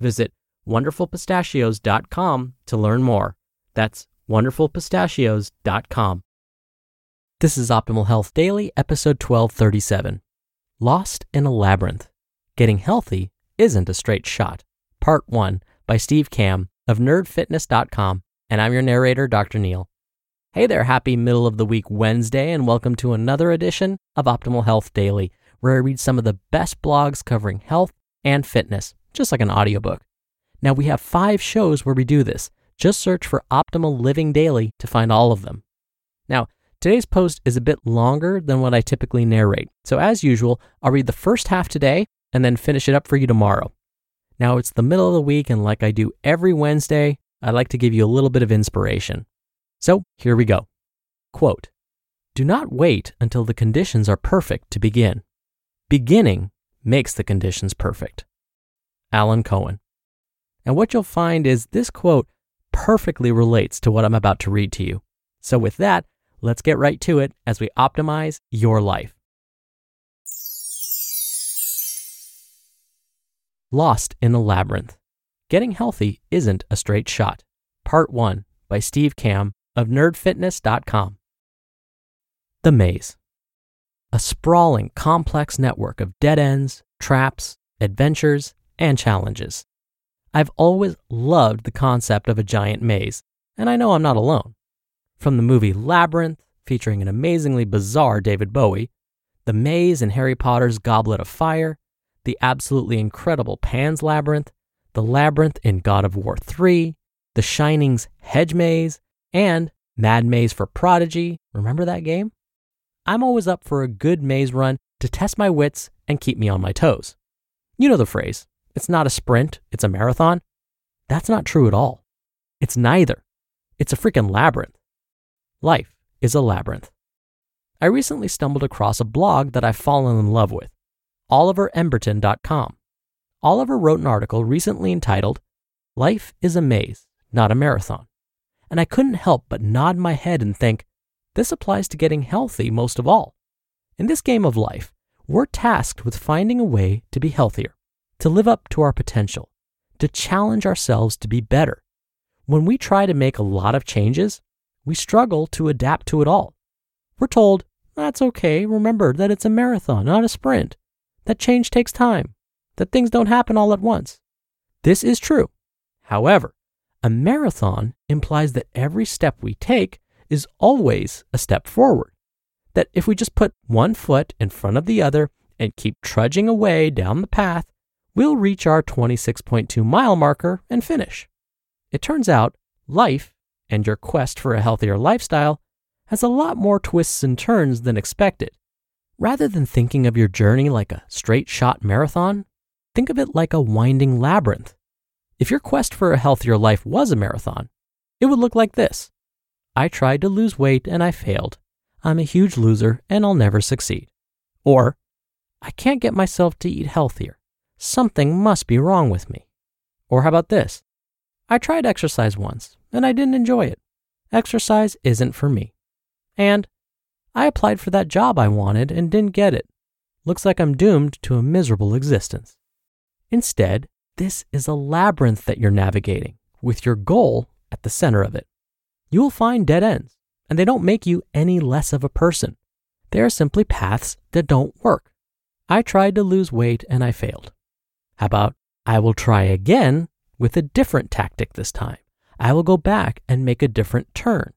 Visit wonderfulpistachios.com to learn more. That's wonderfulpistachios.com. This is Optimal Health Daily, episode 1237. Lost in a Labyrinth. Getting Healthy Isn't a Straight Shot. Part 1 by Steve Kamb of nerdfitness.com. And I'm your narrator, Dr. Neal. Hey there, happy middle of the week Wednesday, and welcome to another edition of Optimal Health Daily, where I read some of the best blogs covering health and fitness, just like an audiobook. Now, we have five shows where we do this. Just search for Optimal Living Daily to find all of them. Now, today's post is a bit longer than what I typically narrate. So, as usual, I'll read the first half today and then finish it up for you tomorrow. Now, it's the middle of the week, and like I do every Wednesday, I like to give you a little bit of inspiration. So, here we go. Quote Do not wait until the conditions are perfect to begin. Beginning makes the conditions perfect. Alan Cohen. And what you'll find is this quote perfectly relates to what I'm about to read to you. So, with that, let's get right to it as we optimize your life. Lost in a Labyrinth. Getting Healthy Isn't a Straight Shot. Part 1 by Steve Kamb of nerdfitness.com. The Maze. A sprawling, complex network of dead ends, traps, adventures, and challenges. I've always loved the concept of a giant maze, and I know I'm not alone. From the movie Labyrinth, featuring an amazingly bizarre David Bowie, the maze in Harry Potter's Goblet of Fire, the absolutely incredible Pan's Labyrinth, the Labyrinth in God of War 3, The Shining's Hedge Maze, and Mad Maze for Prodigy. Remember that game? I'm always up for a good maze run to test my wits and keep me on my toes. You know the phrase it's not a sprint, it's a marathon. That's not true at all. It's neither. It's a freaking labyrinth. Life is a labyrinth. I recently stumbled across a blog that I've fallen in love with oliveremberton.com. Oliver wrote an article recently entitled, Life is a Maze, Not a Marathon. And I couldn't help but nod my head and think, this applies to getting healthy most of all. In this game of life, we're tasked with finding a way to be healthier, to live up to our potential, to challenge ourselves to be better. When we try to make a lot of changes, we struggle to adapt to it all. We're told, that's okay, remember that it's a marathon, not a sprint that change takes time, that things don't happen all at once. This is true. However, a marathon implies that every step we take is always a step forward. That if we just put one foot in front of the other and keep trudging away down the path, we'll reach our 26.2 mile marker and finish. It turns out life and your quest for a healthier lifestyle has a lot more twists and turns than expected. Rather than thinking of your journey like a straight shot marathon, think of it like a winding labyrinth. If your quest for a healthier life was a marathon, it would look like this I tried to lose weight and I failed. I'm a huge loser and I'll never succeed. Or, I can't get myself to eat healthier. Something must be wrong with me. Or how about this? I tried exercise once and I didn't enjoy it. Exercise isn't for me. And I applied for that job I wanted and didn't get it. Looks like I'm doomed to a miserable existence. Instead, this is a labyrinth that you're navigating with your goal at the center of it. You will find dead ends, and they don't make you any less of a person. They are simply paths that don't work. I tried to lose weight and I failed. How about I will try again with a different tactic this time? I will go back and make a different turn.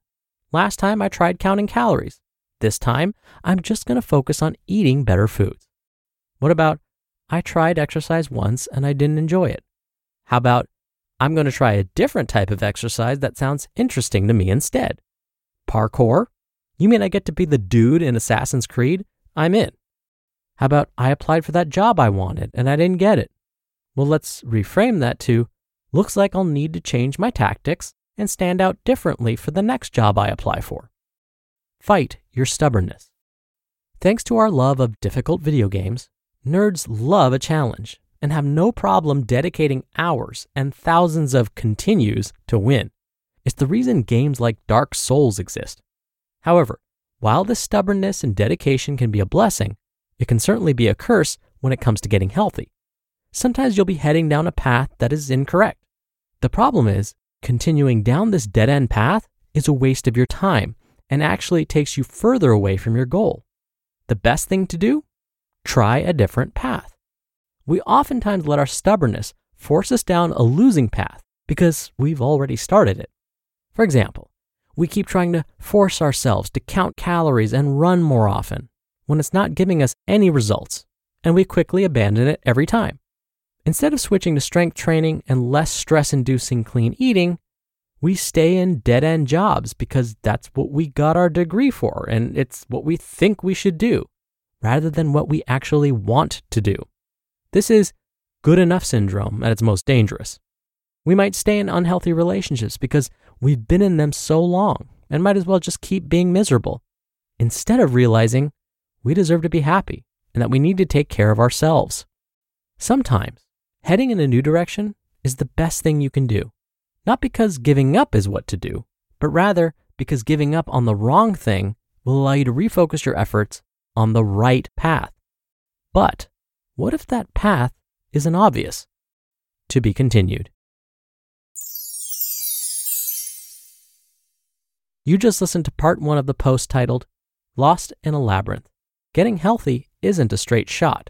Last time I tried counting calories. This time, I'm just going to focus on eating better foods. What about I tried exercise once and I didn't enjoy it? How about I'm going to try a different type of exercise that sounds interesting to me instead? Parkour? You mean I get to be the dude in Assassin's Creed? I'm in. How about I applied for that job I wanted and I didn't get it? Well, let's reframe that to looks like I'll need to change my tactics and stand out differently for the next job I apply for. Fight your stubbornness. Thanks to our love of difficult video games, nerds love a challenge and have no problem dedicating hours and thousands of continues to win. It's the reason games like Dark Souls exist. However, while this stubbornness and dedication can be a blessing, it can certainly be a curse when it comes to getting healthy. Sometimes you'll be heading down a path that is incorrect. The problem is, continuing down this dead end path is a waste of your time and actually takes you further away from your goal. The best thing to do? Try a different path. We oftentimes let our stubbornness force us down a losing path because we've already started it. For example, we keep trying to force ourselves to count calories and run more often when it's not giving us any results, and we quickly abandon it every time. Instead of switching to strength training and less stress inducing clean eating, we stay in dead end jobs because that's what we got our degree for and it's what we think we should do rather than what we actually want to do. This is good enough syndrome at its most dangerous. We might stay in unhealthy relationships because we've been in them so long and might as well just keep being miserable instead of realizing we deserve to be happy and that we need to take care of ourselves. Sometimes heading in a new direction is the best thing you can do, not because giving up is what to do, but rather because giving up on the wrong thing will allow you to refocus your efforts on the right path. But what if that path isn't obvious? To be continued. You just listened to part one of the post titled Lost in a Labyrinth Getting Healthy Isn't a Straight Shot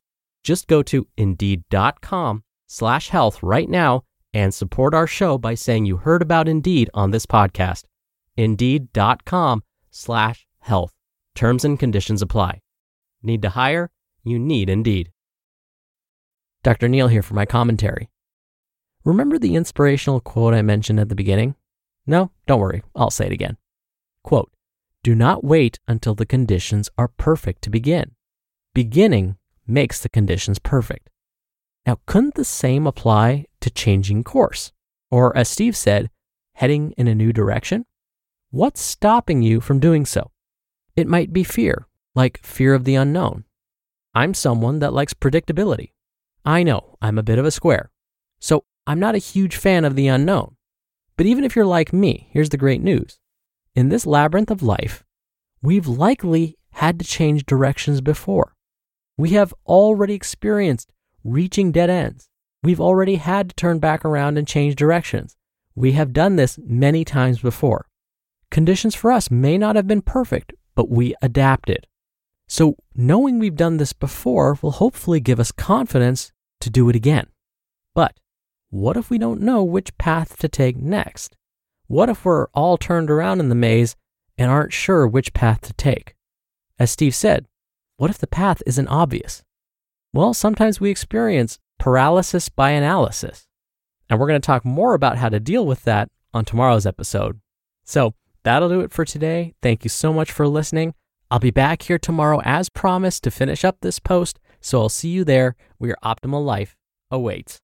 Just go to indeed.com slash health right now and support our show by saying you heard about Indeed on this podcast. Indeed.com slash health. Terms and conditions apply. Need to hire? You need Indeed. Dr. Neal here for my commentary. Remember the inspirational quote I mentioned at the beginning? No, don't worry, I'll say it again. Quote, do not wait until the conditions are perfect to begin. Beginning makes the conditions perfect. Now, couldn't the same apply to changing course? Or, as Steve said, heading in a new direction? What's stopping you from doing so? It might be fear, like fear of the unknown. I'm someone that likes predictability. I know I'm a bit of a square, so I'm not a huge fan of the unknown. But even if you're like me, here's the great news. In this labyrinth of life, we've likely had to change directions before. We have already experienced reaching dead ends. We've already had to turn back around and change directions. We have done this many times before. conditions for us may not have been perfect, but we adapted. So, knowing we've done this before will hopefully give us confidence to do it again. But what if we don't know which path to take next? What if we're all turned around in the maze and aren't sure which path to take? As Steve said, what if the path isn't obvious? Well, sometimes we experience paralysis by analysis. And we're going to talk more about how to deal with that on tomorrow's episode. So that'll do it for today. Thank you so much for listening. I'll be back here tomorrow as promised to finish up this post. So I'll see you there where your optimal life awaits.